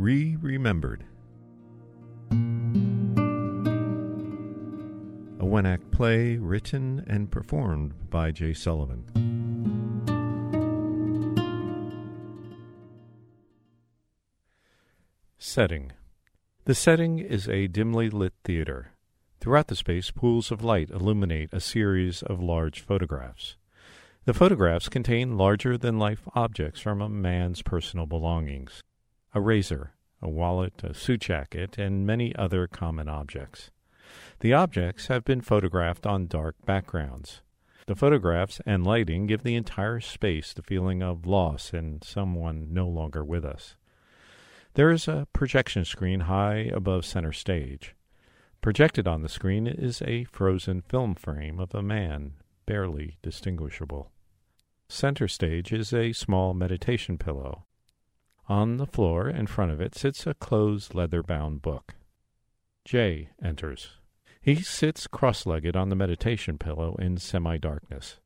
Re Remembered. A one act play written and performed by Jay Sullivan. Setting The setting is a dimly lit theater. Throughout the space, pools of light illuminate a series of large photographs. The photographs contain larger than life objects from a man's personal belongings a razor, a wallet, a suit jacket, and many other common objects. The objects have been photographed on dark backgrounds. The photographs and lighting give the entire space the feeling of loss and someone no longer with us. There is a projection screen high above center stage. Projected on the screen is a frozen film frame of a man, barely distinguishable. Center stage is a small meditation pillow. On the floor in front of it sits a closed leather bound book. Jay enters. He sits cross legged on the meditation pillow in semi darkness.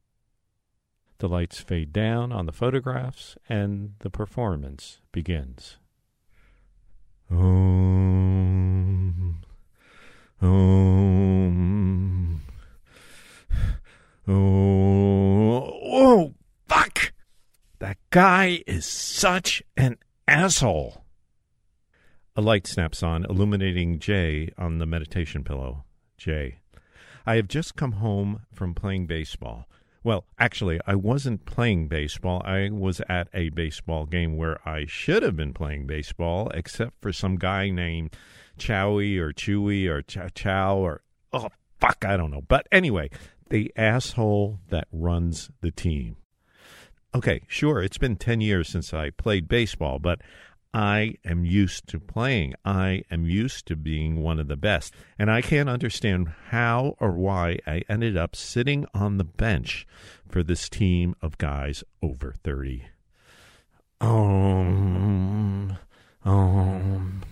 The lights fade down on the photographs, and the performance begins. Om. Om. Oh, oh, fuck! That guy is such an asshole. A light snaps on, illuminating Jay on the meditation pillow. Jay. I have just come home from playing baseball. Well, actually, I wasn't playing baseball. I was at a baseball game where I should have been playing baseball, except for some guy named Chowie or Chewy or Chow Chow or, oh, fuck, I don't know. But anyway, the asshole that runs the team. Okay, sure, it's been 10 years since I played baseball, but I am used to playing. I am used to being one of the best. And I can't understand how or why I ended up sitting on the bench for this team of guys over 30. Um, um,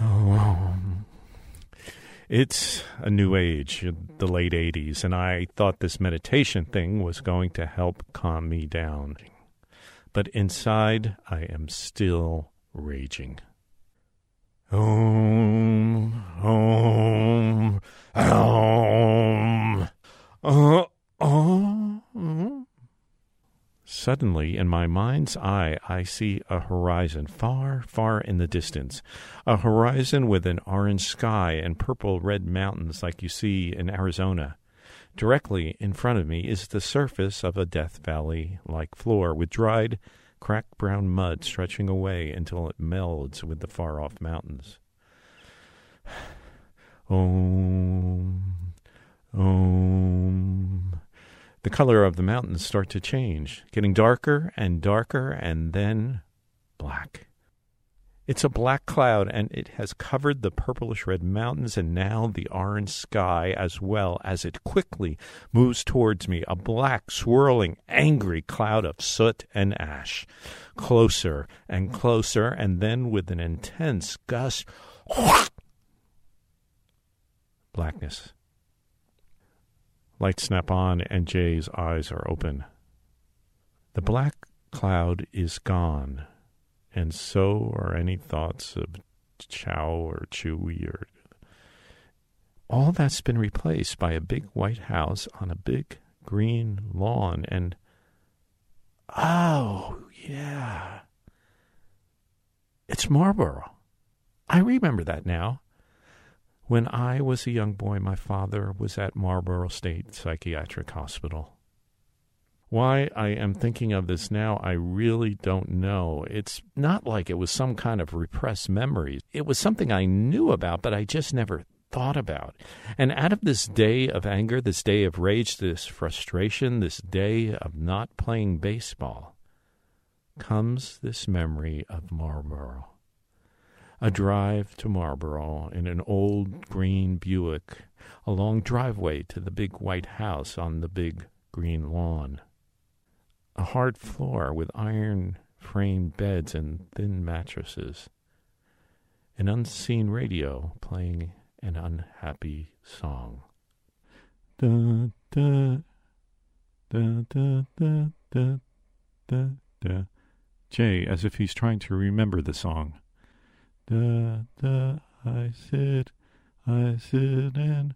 um. It's a new age, the late 80s, and I thought this meditation thing was going to help calm me down but inside I am still raging. Om, om, om, uh, um. Suddenly, in my mind's eye, I see a horizon far, far in the distance. A horizon with an orange sky and purple red mountains like you see in Arizona. Directly in front of me is the surface of a Death Valley like floor with dried, cracked brown mud stretching away until it melds with the far off mountains. Om, om. The color of the mountains start to change, getting darker and darker and then black. It's a black cloud, and it has covered the purplish red mountains and now the orange sky as well as it quickly moves towards me, a black, swirling, angry cloud of soot and ash. Closer and closer, and then with an intense gust, blackness. Lights snap on, and Jay's eyes are open. The black cloud is gone and so are any thoughts of Chow or Chewy or all that's been replaced by a big white house on a big green lawn and oh yeah it's Marlboro. I remember that now. When I was a young boy, my father was at Marlboro State Psychiatric Hospital. Why I am thinking of this now, I really don't know. It's not like it was some kind of repressed memory. It was something I knew about, but I just never thought about. And out of this day of anger, this day of rage, this frustration, this day of not playing baseball, comes this memory of Marlboro. A drive to Marlboro in an old green Buick, a long driveway to the big white house on the big green lawn a hard floor with iron framed beds and thin mattresses, an unseen radio playing an unhappy song. Da, da, da, da, da, da, da, da. Jay, as if he's trying to remember the song. Da, da, I sit, I sit and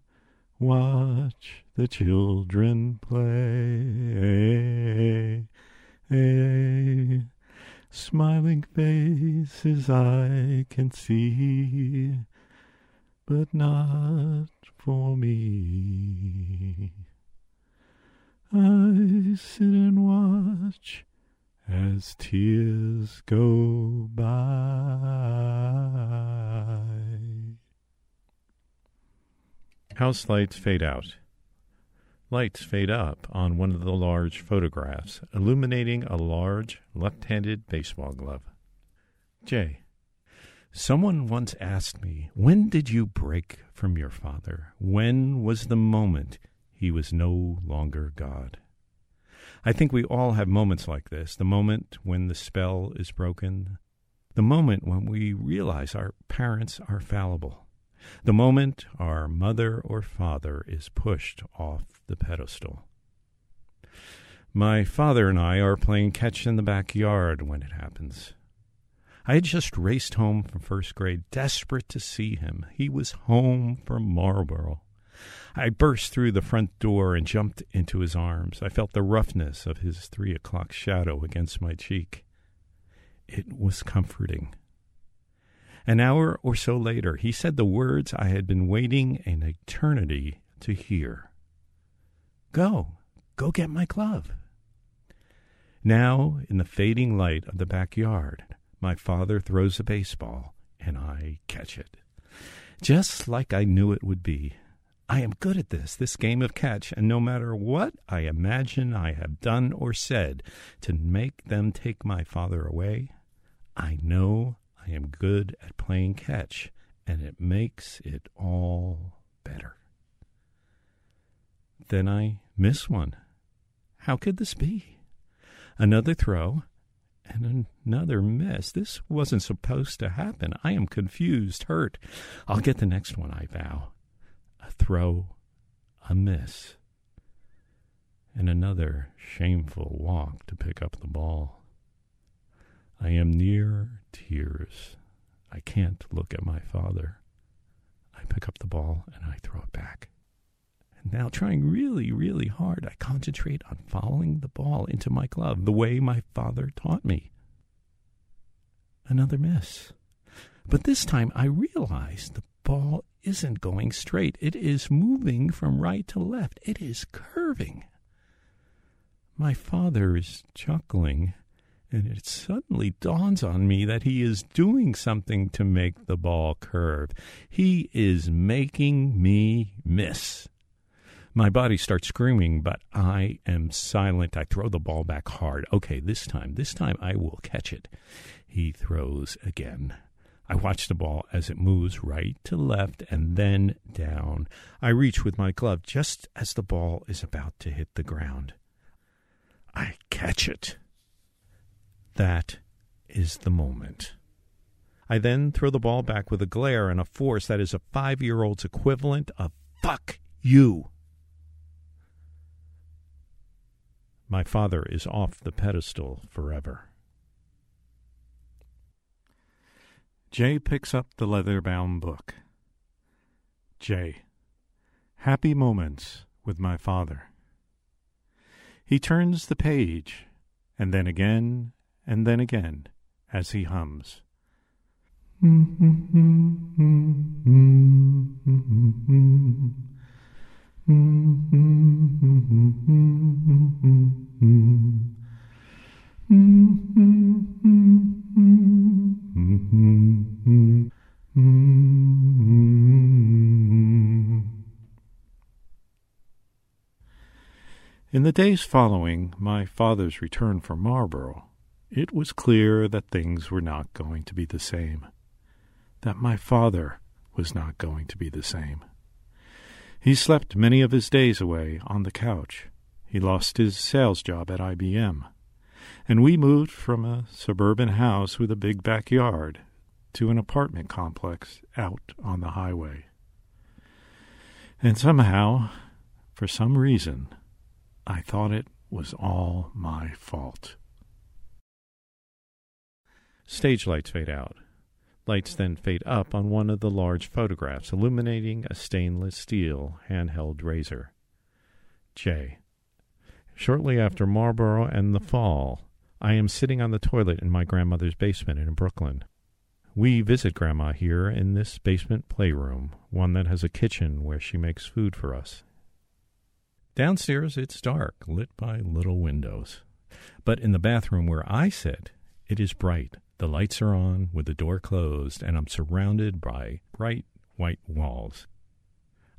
watch the children play. Smiling faces I can see, but not for me. I sit and watch as tears go by. House lights fade out. Lights fade up on one of the large photographs, illuminating a large left handed baseball glove. Jay. Someone once asked me, When did you break from your father? When was the moment he was no longer God? I think we all have moments like this the moment when the spell is broken, the moment when we realize our parents are fallible the moment our mother or father is pushed off the pedestal. My father and I are playing catch in the backyard when it happens. I had just raced home from first grade, desperate to see him. He was home from Marlboro. I burst through the front door and jumped into his arms. I felt the roughness of his three o'clock shadow against my cheek. It was comforting. An hour or so later, he said the words I had been waiting an eternity to hear Go, go get my glove. Now, in the fading light of the backyard, my father throws a baseball, and I catch it. Just like I knew it would be. I am good at this, this game of catch, and no matter what I imagine I have done or said to make them take my father away, I know I am good at playing catch, and it makes it all better. Then I miss one. How could this be? Another throw and another miss. This wasn't supposed to happen. I am confused, hurt. I'll get the next one, I vow. Throw, a miss, and another shameful walk to pick up the ball. I am near tears. I can't look at my father. I pick up the ball and I throw it back. And now, trying really, really hard, I concentrate on following the ball into my glove the way my father taught me. Another miss. But this time I realize the ball isn't going straight. It is moving from right to left. It is curving. My father is chuckling and it suddenly dawns on me that he is doing something to make the ball curve. He is making me miss. My body starts screaming, but I am silent. I throw the ball back hard. Okay, this time, this time I will catch it. He throws again. I watch the ball as it moves right to left and then down. I reach with my glove just as the ball is about to hit the ground. I catch it. That is the moment. I then throw the ball back with a glare and a force that is a five year old's equivalent of fuck you. My father is off the pedestal forever. Jay picks up the leather bound book. Jay. Happy moments with my father. He turns the page, and then again and then again as he hums. In the days following my father's return from Marlboro, it was clear that things were not going to be the same, that my father was not going to be the same. He slept many of his days away on the couch. He lost his sales job at IBM. And we moved from a suburban house with a big backyard to an apartment complex out on the highway. And somehow, for some reason, I thought it was all my fault. Stage lights fade out. Lights then fade up on one of the large photographs, illuminating a stainless steel handheld razor. Jay. Shortly after Marlboro and the fall, I am sitting on the toilet in my grandmother's basement in Brooklyn. We visit Grandma here in this basement playroom, one that has a kitchen where she makes food for us. Downstairs, it's dark, lit by little windows. But in the bathroom where I sit, it is bright. The lights are on with the door closed, and I'm surrounded by bright white walls.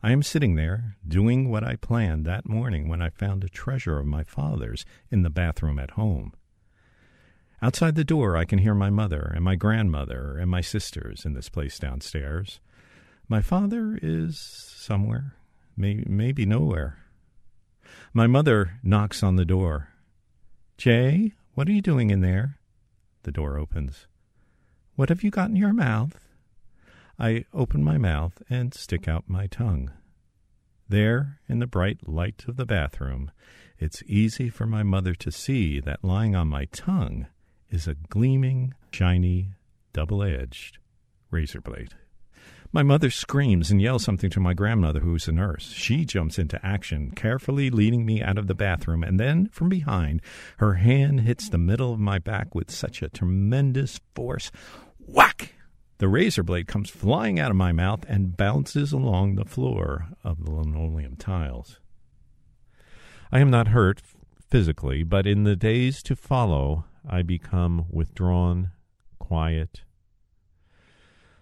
I am sitting there doing what I planned that morning when I found a treasure of my father's in the bathroom at home. Outside the door, I can hear my mother and my grandmother and my sisters in this place downstairs. My father is somewhere, may, maybe nowhere. My mother knocks on the door. Jay, what are you doing in there? The door opens. What have you got in your mouth? I open my mouth and stick out my tongue. There, in the bright light of the bathroom, it's easy for my mother to see that lying on my tongue is a gleaming, shiny, double edged razor blade. My mother screams and yells something to my grandmother, who's a nurse. She jumps into action, carefully leading me out of the bathroom, and then from behind, her hand hits the middle of my back with such a tremendous force. Whack! The razor blade comes flying out of my mouth and bounces along the floor of the linoleum tiles. I am not hurt physically, but in the days to follow, I become withdrawn, quiet,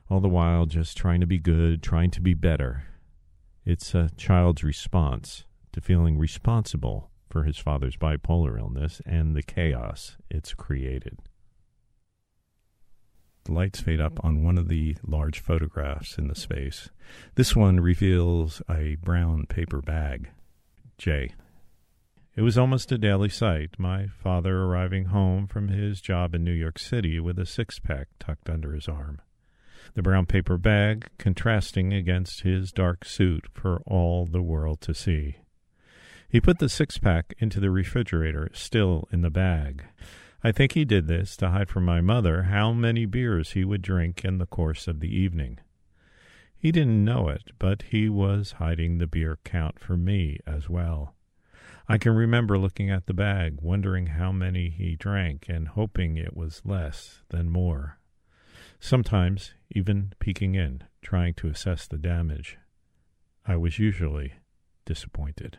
all the while just trying to be good, trying to be better. It's a child's response to feeling responsible for his father's bipolar illness and the chaos it's created. The lights fade up on one of the large photographs in the space. This one reveals a brown paper bag. Jay. It was almost a daily sight, my father arriving home from his job in New York City with a six pack tucked under his arm the brown paper bag contrasting against his dark suit for all the world to see. He put the six pack into the refrigerator, still in the bag. I think he did this to hide from my mother how many beers he would drink in the course of the evening. He didn't know it, but he was hiding the beer count for me as well. I can remember looking at the bag, wondering how many he drank, and hoping it was less than more sometimes even peeking in, trying to assess the damage. I was usually disappointed.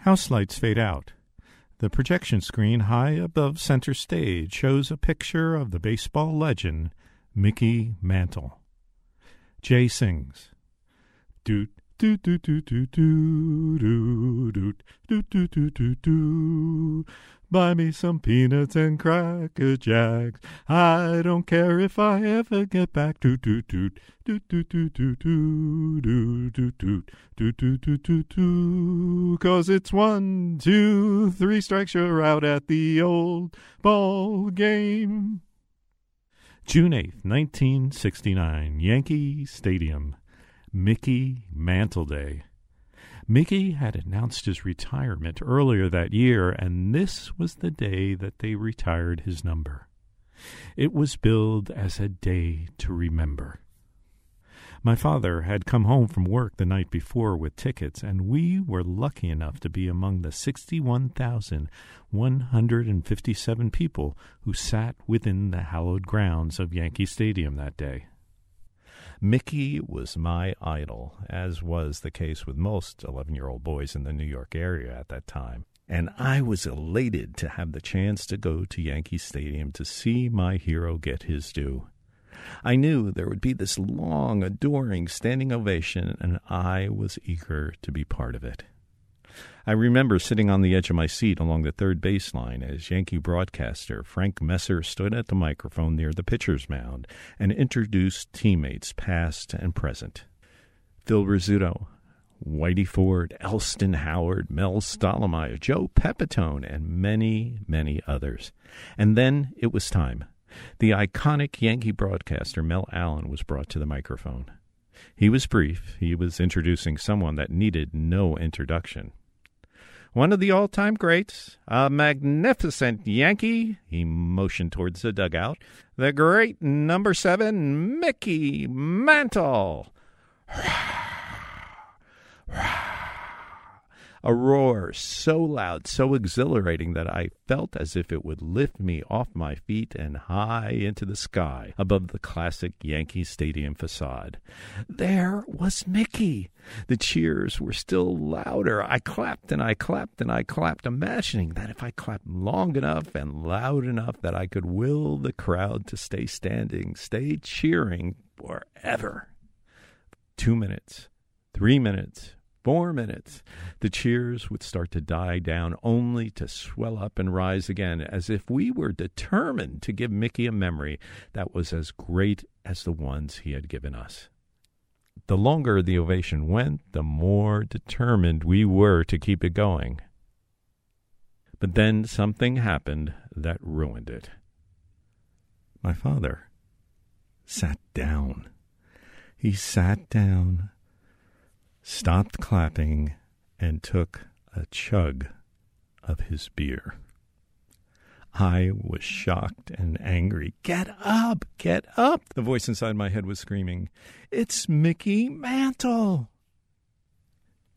House lights fade out. The projection screen high above center stage shows a picture of the baseball legend Mickey Mantle. Jay sings. Doot do do do do do do do do do do do do Buy me some peanuts and cracker jacks. I don't care if I ever get back. Toot toot toot toot toot toot toot toot toot toot toot toot toot toot toot. Cause it's one, two, three strikes you're out at the old ball game. June 8th, 1969, Yankee Stadium. Mickey Mantle Day. Mickey had announced his retirement earlier that year, and this was the day that they retired his number. It was billed as a day to remember. My father had come home from work the night before with tickets, and we were lucky enough to be among the 61,157 people who sat within the hallowed grounds of Yankee Stadium that day. Mickey was my idol, as was the case with most 11 year old boys in the New York area at that time. And I was elated to have the chance to go to Yankee Stadium to see my hero get his due. I knew there would be this long, adoring standing ovation, and I was eager to be part of it. I remember sitting on the edge of my seat along the third baseline as Yankee broadcaster Frank Messer stood at the microphone near the pitcher's mound and introduced teammates past and present. Phil Rizzuto, Whitey Ford, Elston Howard, Mel Stottlemyre, Joe Pepitone, and many, many others. And then it was time. The iconic Yankee broadcaster Mel Allen was brought to the microphone. He was brief. He was introducing someone that needed no introduction. One of the all time greats, a magnificent Yankee. He motioned towards the dugout. The great number seven, Mickey Mantle. A roar so loud, so exhilarating that I felt as if it would lift me off my feet and high into the sky above the classic Yankee Stadium facade. There was Mickey. The cheers were still louder. I clapped and I clapped and I clapped, imagining that if I clapped long enough and loud enough that I could will the crowd to stay standing, stay cheering forever. Two minutes, three minutes, Four minutes. The cheers would start to die down, only to swell up and rise again, as if we were determined to give Mickey a memory that was as great as the ones he had given us. The longer the ovation went, the more determined we were to keep it going. But then something happened that ruined it. My father sat down. He sat down stopped clapping, and took a chug of his beer. I was shocked and angry. Get up! Get up! The voice inside my head was screaming, It's Mickey Mantle!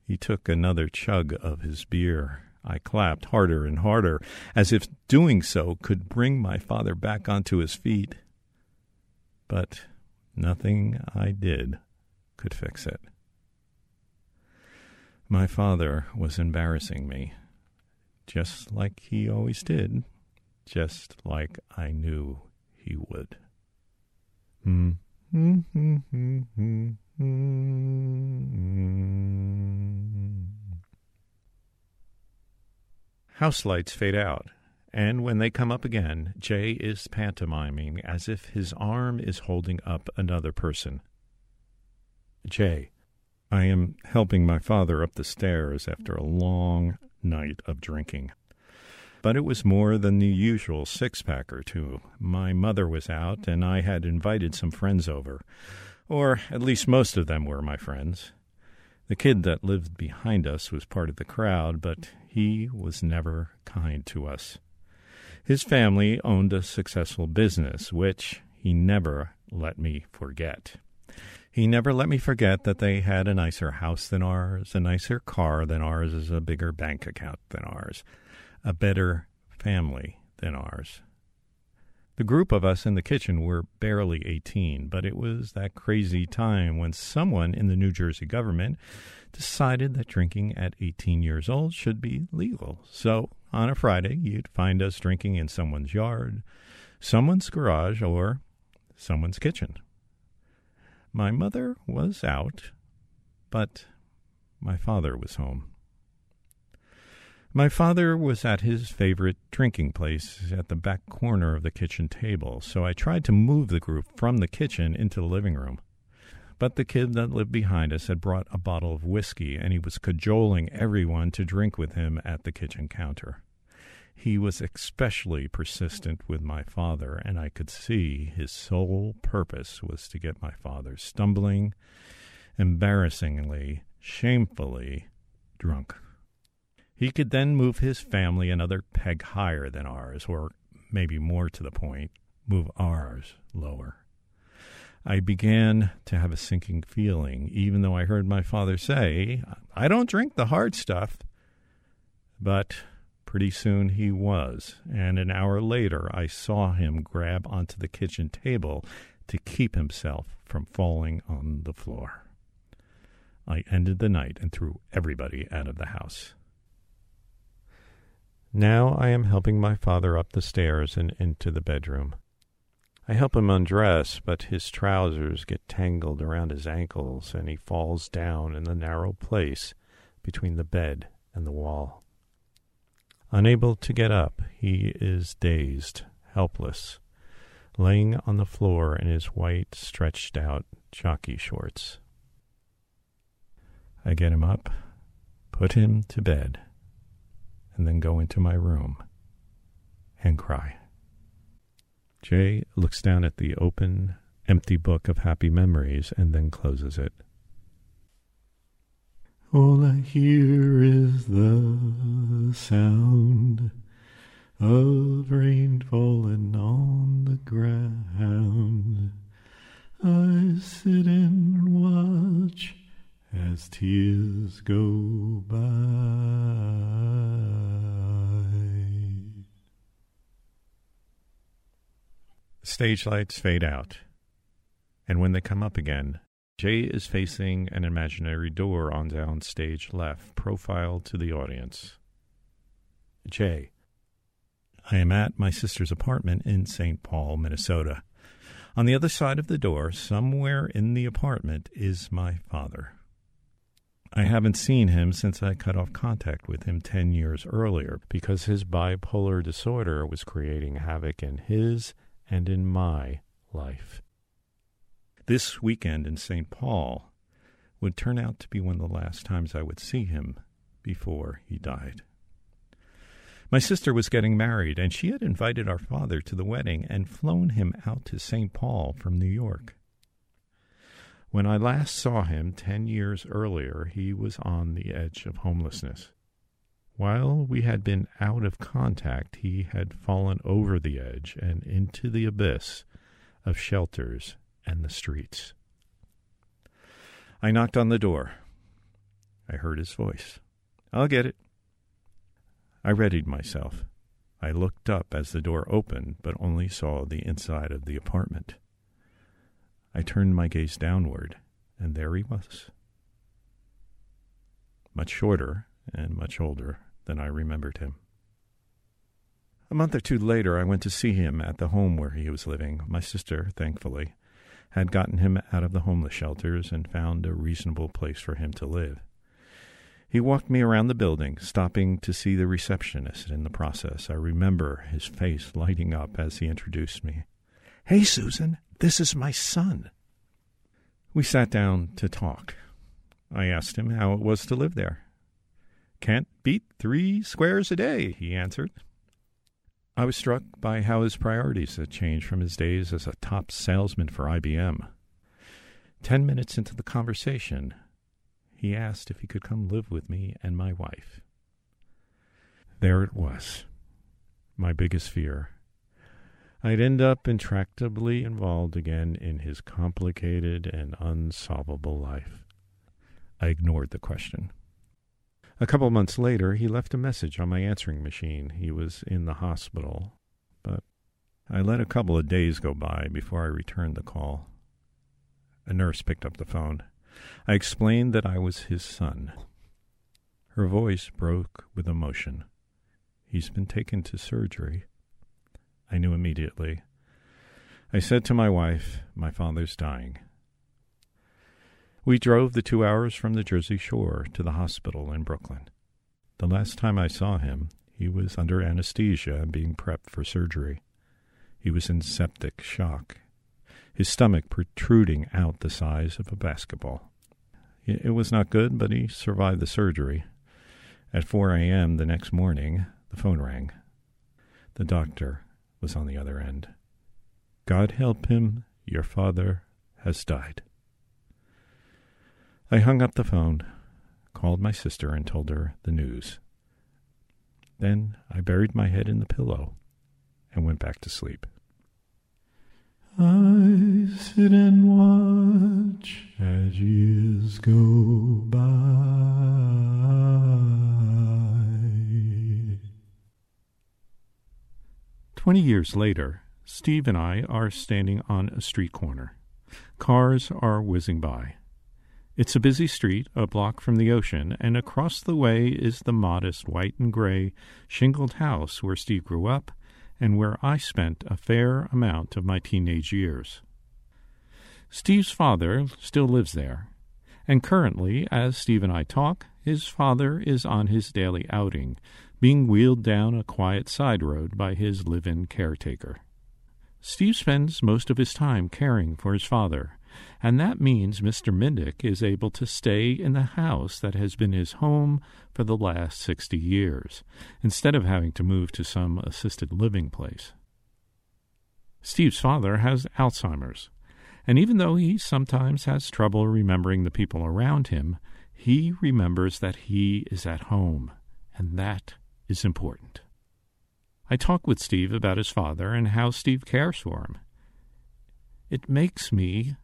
He took another chug of his beer. I clapped harder and harder, as if doing so could bring my father back onto his feet. But nothing I did could fix it. My father was embarrassing me, just like he always did, just like I knew he would. House lights fade out, and when they come up again, Jay is pantomiming as if his arm is holding up another person. Jay, I am helping my father up the stairs after a long night of drinking. But it was more than the usual six pack or two. My mother was out, and I had invited some friends over. Or at least most of them were my friends. The kid that lived behind us was part of the crowd, but he was never kind to us. His family owned a successful business, which he never let me forget. He never let me forget that they had a nicer house than ours, a nicer car than ours, a bigger bank account than ours, a better family than ours. The group of us in the kitchen were barely 18, but it was that crazy time when someone in the New Jersey government decided that drinking at 18 years old should be legal. So on a Friday, you'd find us drinking in someone's yard, someone's garage, or someone's kitchen. My mother was out, but my father was home. My father was at his favorite drinking place at the back corner of the kitchen table, so I tried to move the group from the kitchen into the living room. But the kid that lived behind us had brought a bottle of whiskey, and he was cajoling everyone to drink with him at the kitchen counter. He was especially persistent with my father, and I could see his sole purpose was to get my father stumbling, embarrassingly, shamefully drunk. He could then move his family another peg higher than ours, or maybe more to the point, move ours lower. I began to have a sinking feeling, even though I heard my father say, I don't drink the hard stuff. But Pretty soon he was, and an hour later I saw him grab onto the kitchen table to keep himself from falling on the floor. I ended the night and threw everybody out of the house. Now I am helping my father up the stairs and into the bedroom. I help him undress, but his trousers get tangled around his ankles and he falls down in the narrow place between the bed and the wall. Unable to get up, he is dazed, helpless, laying on the floor in his white, stretched out jockey shorts. I get him up, put him to bed, and then go into my room and cry. Jay looks down at the open, empty book of happy memories and then closes it. All I hear is the sound of rain falling on the ground. I sit and watch as tears go by. Stage lights fade out, and when they come up again, Jay is facing an imaginary door on downstage left, profile to the audience. Jay. I am at my sister's apartment in St. Paul, Minnesota. On the other side of the door, somewhere in the apartment, is my father. I haven't seen him since I cut off contact with him 10 years earlier because his bipolar disorder was creating havoc in his and in my life. This weekend in St. Paul would turn out to be one of the last times I would see him before he died. My sister was getting married, and she had invited our father to the wedding and flown him out to St. Paul from New York. When I last saw him ten years earlier, he was on the edge of homelessness. While we had been out of contact, he had fallen over the edge and into the abyss of shelters and the streets. I knocked on the door. I heard his voice. I'll get it. I readied myself. I looked up as the door opened, but only saw the inside of the apartment. I turned my gaze downward, and there he was. Much shorter and much older than I remembered him. A month or two later, I went to see him at the home where he was living. My sister, thankfully, had gotten him out of the homeless shelters and found a reasonable place for him to live. He walked me around the building, stopping to see the receptionist in the process. I remember his face lighting up as he introduced me. Hey, Susan, this is my son. We sat down to talk. I asked him how it was to live there. Can't beat three squares a day, he answered. I was struck by how his priorities had changed from his days as a top salesman for IBM. Ten minutes into the conversation, he asked if he could come live with me and my wife. There it was, my biggest fear. I'd end up intractably involved again in his complicated and unsolvable life. I ignored the question. A couple of months later, he left a message on my answering machine. He was in the hospital, but I let a couple of days go by before I returned the call. A nurse picked up the phone. I explained that I was his son. Her voice broke with emotion. He's been taken to surgery. I knew immediately. I said to my wife, My father's dying. We drove the two hours from the Jersey Shore to the hospital in Brooklyn. The last time I saw him, he was under anesthesia and being prepped for surgery. He was in septic shock, his stomach protruding out the size of a basketball. It was not good, but he survived the surgery. At 4 a.m. the next morning, the phone rang. The doctor was on the other end. God help him, your father has died. I hung up the phone, called my sister, and told her the news. Then I buried my head in the pillow and went back to sleep. I sit and watch as years go by. Twenty years later, Steve and I are standing on a street corner. Cars are whizzing by. It's a busy street, a block from the ocean, and across the way is the modest white and gray shingled house where Steve grew up and where I spent a fair amount of my teenage years. Steve's father still lives there, and currently, as Steve and I talk, his father is on his daily outing, being wheeled down a quiet side road by his live in caretaker. Steve spends most of his time caring for his father, and that means Mr. Mindick is able to stay in the house that has been his home for the last 60 years, instead of having to move to some assisted living place. Steve's father has Alzheimer's, and even though he sometimes has trouble remembering the people around him, he remembers that he is at home, and that is important. I talk with Steve about his father and how Steve cares for him. It makes me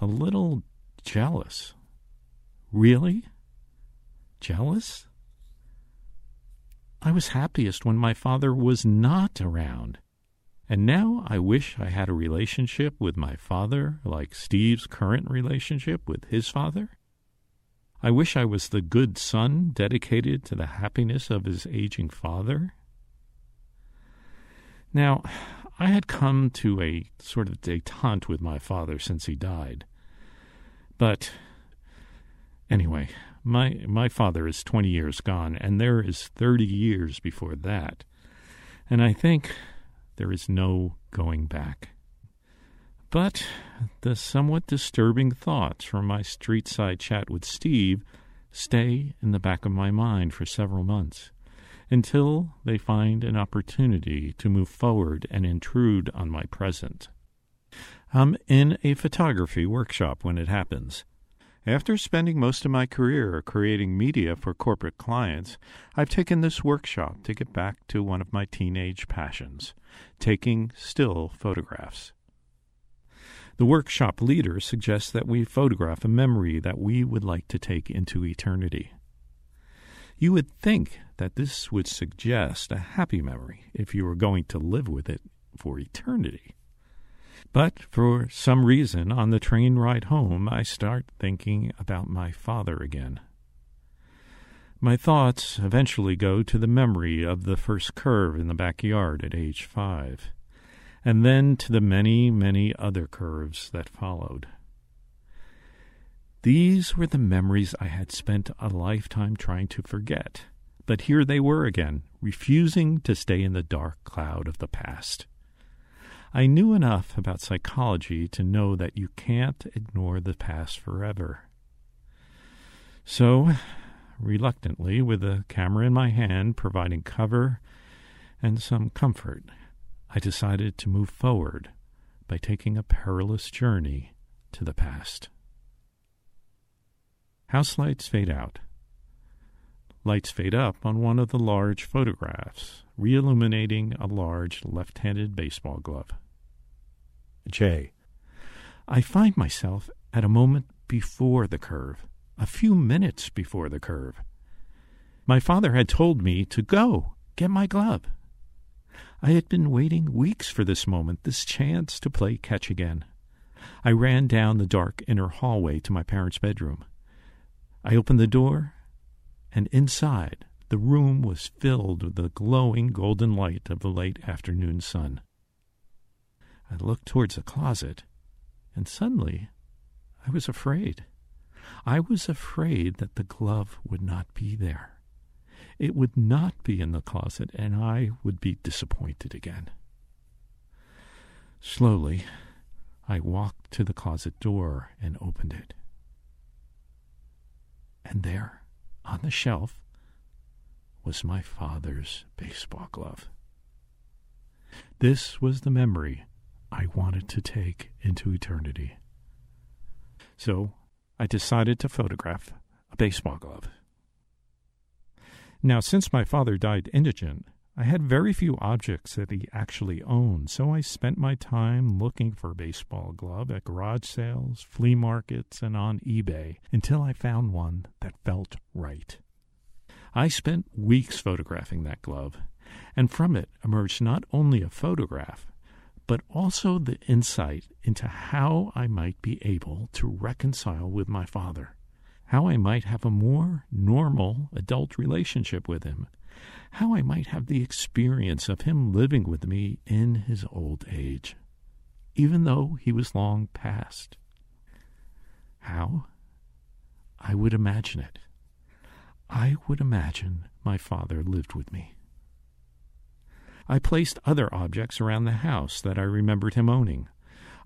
a little jealous. Really? Jealous? I was happiest when my father was not around. And now I wish I had a relationship with my father like Steve's current relationship with his father. I wish I was the good son dedicated to the happiness of his aging father. Now, I had come to a sort of detente with my father since he died. But anyway, my my father is 20 years gone and there is 30 years before that. And I think there is no going back. But the somewhat disturbing thoughts from my street side chat with Steve stay in the back of my mind for several months until they find an opportunity to move forward and intrude on my present. I'm in a photography workshop when it happens. After spending most of my career creating media for corporate clients, I've taken this workshop to get back to one of my teenage passions taking still photographs. The workshop leader suggests that we photograph a memory that we would like to take into eternity. You would think that this would suggest a happy memory if you were going to live with it for eternity. But for some reason, on the train ride home, I start thinking about my father again. My thoughts eventually go to the memory of the first curve in the backyard at age five, and then to the many, many other curves that followed. These were the memories I had spent a lifetime trying to forget, but here they were again, refusing to stay in the dark cloud of the past. I knew enough about psychology to know that you can't ignore the past forever. So, reluctantly, with the camera in my hand providing cover and some comfort, I decided to move forward by taking a perilous journey to the past. House lights fade out. Lights fade up on one of the large photographs, re-illuminating a large left-handed baseball glove. Jay. I find myself at a moment before the curve, a few minutes before the curve. My father had told me to go, get my glove. I had been waiting weeks for this moment, this chance to play catch again. I ran down the dark inner hallway to my parents' bedroom. I opened the door, and inside the room was filled with the glowing golden light of the late afternoon sun. I looked towards the closet, and suddenly I was afraid. I was afraid that the glove would not be there. It would not be in the closet, and I would be disappointed again. Slowly, I walked to the closet door and opened it. And there, on the shelf, was my father's baseball glove. This was the memory I wanted to take into eternity. So I decided to photograph a baseball glove. Now, since my father died indigent, I had very few objects that he actually owned, so I spent my time looking for a baseball glove at garage sales, flea markets, and on eBay until I found one that felt right. I spent weeks photographing that glove, and from it emerged not only a photograph, but also the insight into how I might be able to reconcile with my father, how I might have a more normal adult relationship with him how I might have the experience of him living with me in his old age, even though he was long past. How? I would imagine it. I would imagine my father lived with me. I placed other objects around the house that I remembered him owning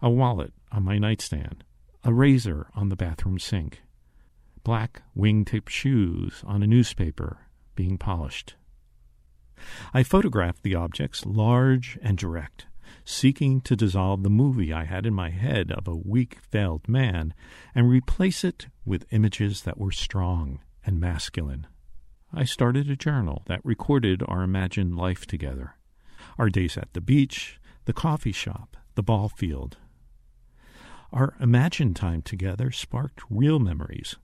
a wallet on my nightstand, a razor on the bathroom sink, black wingtip shoes on a newspaper being polished. I photographed the objects large and direct, seeking to dissolve the movie I had in my head of a weak, failed man and replace it with images that were strong and masculine. I started a journal that recorded our imagined life together our days at the beach, the coffee shop, the ball field. Our imagined time together sparked real memories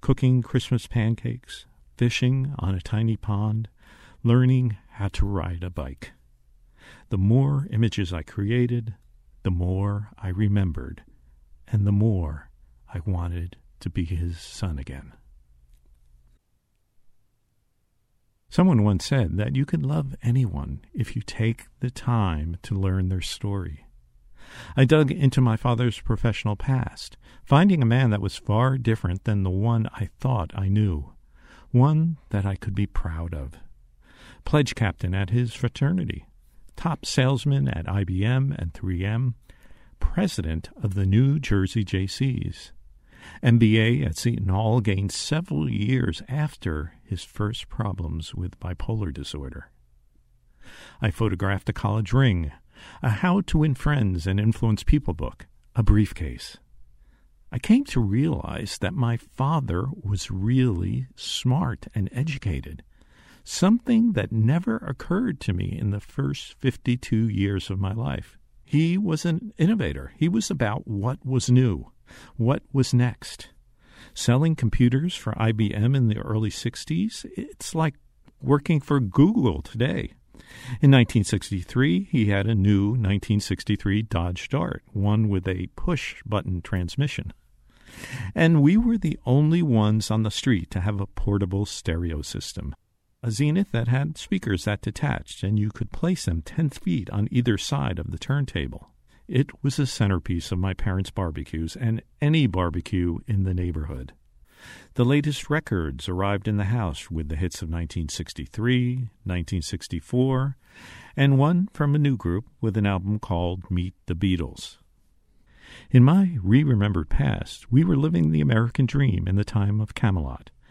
cooking Christmas pancakes, fishing on a tiny pond, learning how to ride a bike. The more images I created, the more I remembered, and the more I wanted to be his son again. Someone once said that you can love anyone if you take the time to learn their story. I dug into my father's professional past, finding a man that was far different than the one I thought I knew, one that I could be proud of. Pledge captain at his fraternity, top salesman at IBM and 3M, president of the New Jersey Jaycees. MBA at Seton Hall gained several years after his first problems with bipolar disorder. I photographed a college ring, a How to Win Friends and Influence People book, a briefcase. I came to realize that my father was really smart and educated, something that never occurred to me in the first 52 years of my life. He was an innovator. He was about what was new. What was next? Selling computers for IBM in the early 60s? It's like working for Google today. In 1963, he had a new 1963 Dodge Dart, one with a push button transmission. And we were the only ones on the street to have a portable stereo system. A Zenith that had speakers that detached, and you could place them 10 feet on either side of the turntable. It was the centerpiece of my parents' barbecues and any barbecue in the neighborhood. The latest records arrived in the house with the hits of 1963, 1964, and one from a new group with an album called Meet the Beatles. In my re remembered past, we were living the American dream in the time of Camelot,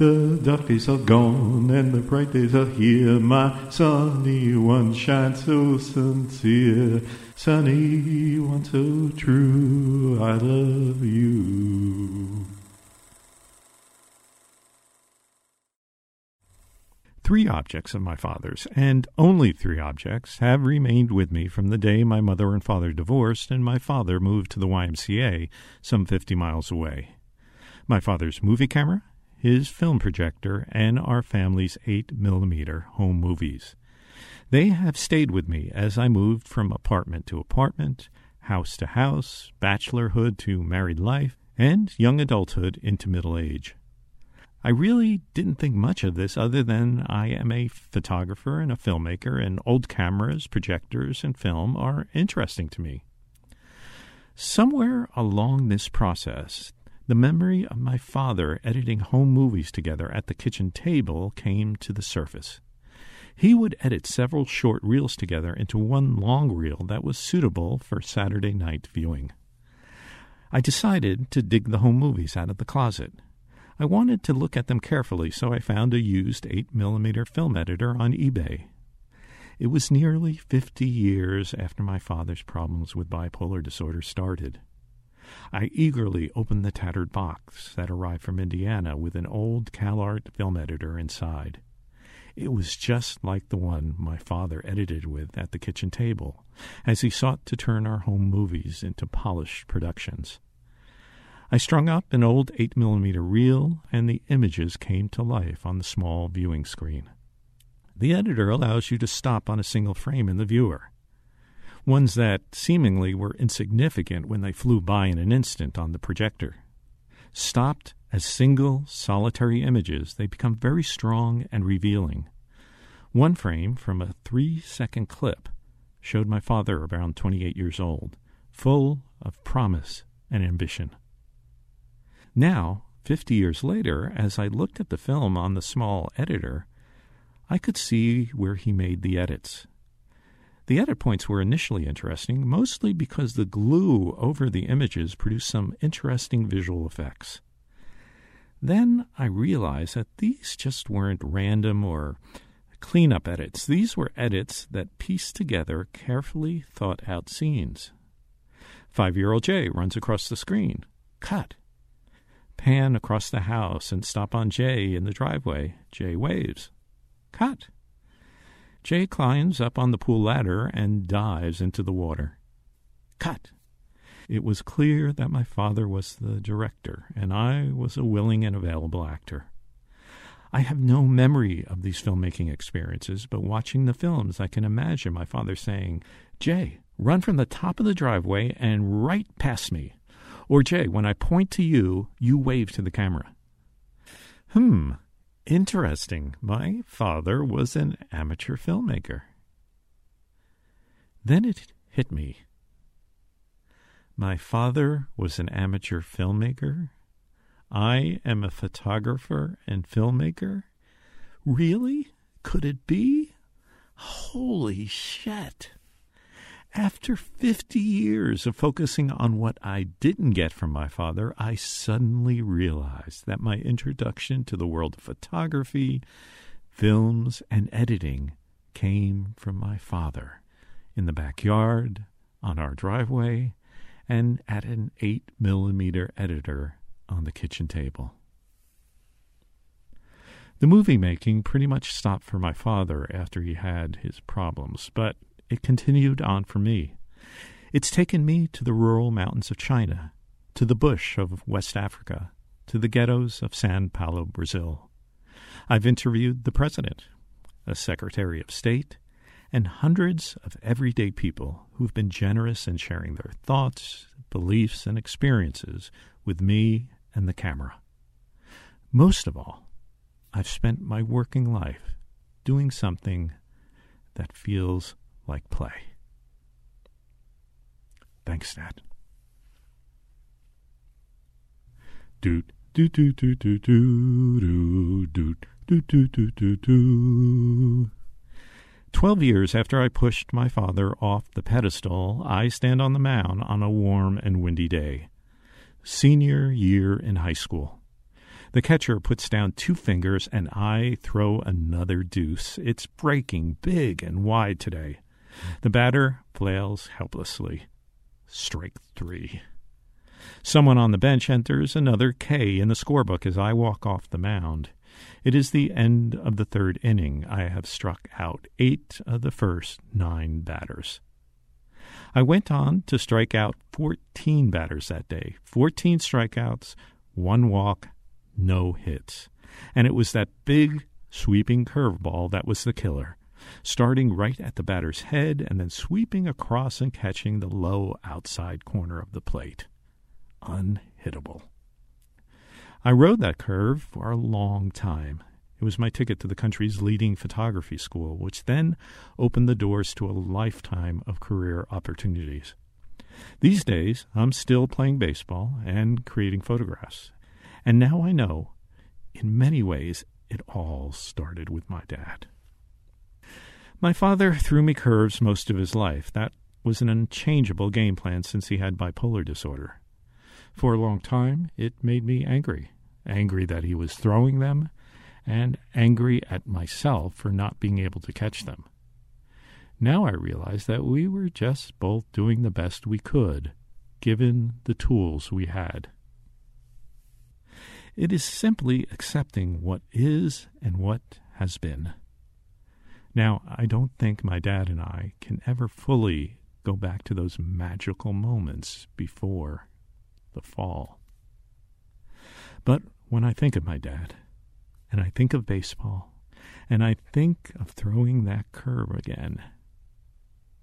The dark days are gone and the bright days are here. My sunny one shines so sincere, sunny one so true. I love you. Three objects of my father's, and only three objects, have remained with me from the day my mother and father divorced and my father moved to the YMCA some fifty miles away. My father's movie camera, his film projector, and our family's 8 millimeter home movies. They have stayed with me as I moved from apartment to apartment, house to house, bachelorhood to married life, and young adulthood into middle age. I really didn't think much of this other than I am a photographer and a filmmaker, and old cameras, projectors, and film are interesting to me. Somewhere along this process, the memory of my father editing home movies together at the kitchen table came to the surface. He would edit several short reels together into one long reel that was suitable for Saturday night viewing. I decided to dig the home movies out of the closet I wanted to look at them carefully, so I found a used 8mm film editor on eBay. It was nearly 50 years after my father's problems with bipolar disorder started. I eagerly opened the tattered box that arrived from Indiana with an old CalArt film editor inside. It was just like the one my father edited with at the kitchen table as he sought to turn our home movies into polished productions. I strung up an old 8mm reel, and the images came to life on the small viewing screen. The editor allows you to stop on a single frame in the viewer. Ones that seemingly were insignificant when they flew by in an instant on the projector. Stopped as single, solitary images, they become very strong and revealing. One frame from a three second clip showed my father around 28 years old, full of promise and ambition. Now, 50 years later, as I looked at the film on the small editor, I could see where he made the edits. The edit points were initially interesting, mostly because the glue over the images produced some interesting visual effects. Then I realized that these just weren't random or cleanup edits. These were edits that pieced together carefully thought out scenes. Five year old Jay runs across the screen. Cut. Pan across the house and stop on Jay in the driveway. Jay waves. Cut. Jay climbs up on the pool ladder and dives into the water. Cut. It was clear that my father was the director, and I was a willing and available actor. I have no memory of these filmmaking experiences, but watching the films, I can imagine my father saying, Jay, run from the top of the driveway and right past me. Or, Jay, when I point to you, you wave to the camera. Hmm, Interesting. My father was an amateur filmmaker. Then it hit me. My father was an amateur filmmaker. I am a photographer and filmmaker. Really? Could it be? Holy shit. After 50 years of focusing on what I didn't get from my father, I suddenly realized that my introduction to the world of photography, films, and editing came from my father in the backyard, on our driveway, and at an 8 millimeter editor on the kitchen table. The movie making pretty much stopped for my father after he had his problems, but it continued on for me. It's taken me to the rural mountains of China, to the bush of West Africa, to the ghettos of Sao Paulo, Brazil. I've interviewed the president, a secretary of state, and hundreds of everyday people who've been generous in sharing their thoughts, beliefs, and experiences with me and the camera. Most of all, I've spent my working life doing something that feels like play. Thanks, Dad. Doot doot doot doot doot doot doot doot doot doot doot doot. Twelve years after I pushed my father off the pedestal, I stand on the mound on a warm and windy day. Senior year in high school. The catcher puts down two fingers, and I throw another deuce. It's breaking big and wide today. The batter flails helplessly. Strike three. Someone on the bench enters another K in the scorebook as I walk off the mound. It is the end of the third inning. I have struck out eight of the first nine batters. I went on to strike out 14 batters that day 14 strikeouts, one walk, no hits. And it was that big, sweeping curveball that was the killer starting right at the batter's head and then sweeping across and catching the low outside corner of the plate. Unhittable. I rode that curve for a long time. It was my ticket to the country's leading photography school, which then opened the doors to a lifetime of career opportunities. These days, I'm still playing baseball and creating photographs. And now I know, in many ways, it all started with my dad. My father threw me curves most of his life. That was an unchangeable game plan since he had bipolar disorder. For a long time, it made me angry. Angry that he was throwing them, and angry at myself for not being able to catch them. Now I realize that we were just both doing the best we could, given the tools we had. It is simply accepting what is and what has been. Now, I don't think my dad and I can ever fully go back to those magical moments before the fall. But when I think of my dad, and I think of baseball, and I think of throwing that curve again,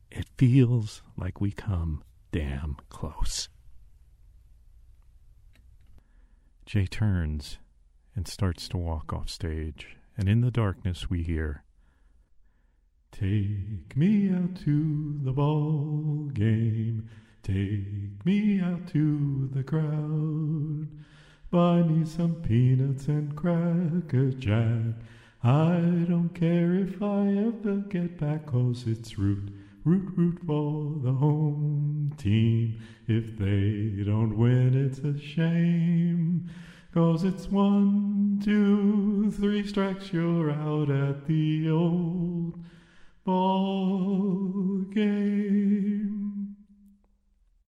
it feels like we come damn close. Jay turns and starts to walk off stage, and in the darkness we hear, Take me out to the ball game. Take me out to the crowd. Buy me some peanuts and cracker jack. I don't care if I ever get back, cause it's root, Root, root for the home team. If they don't win, it's a shame. Cause it's one, two, three strikes, you're out at the old ball game.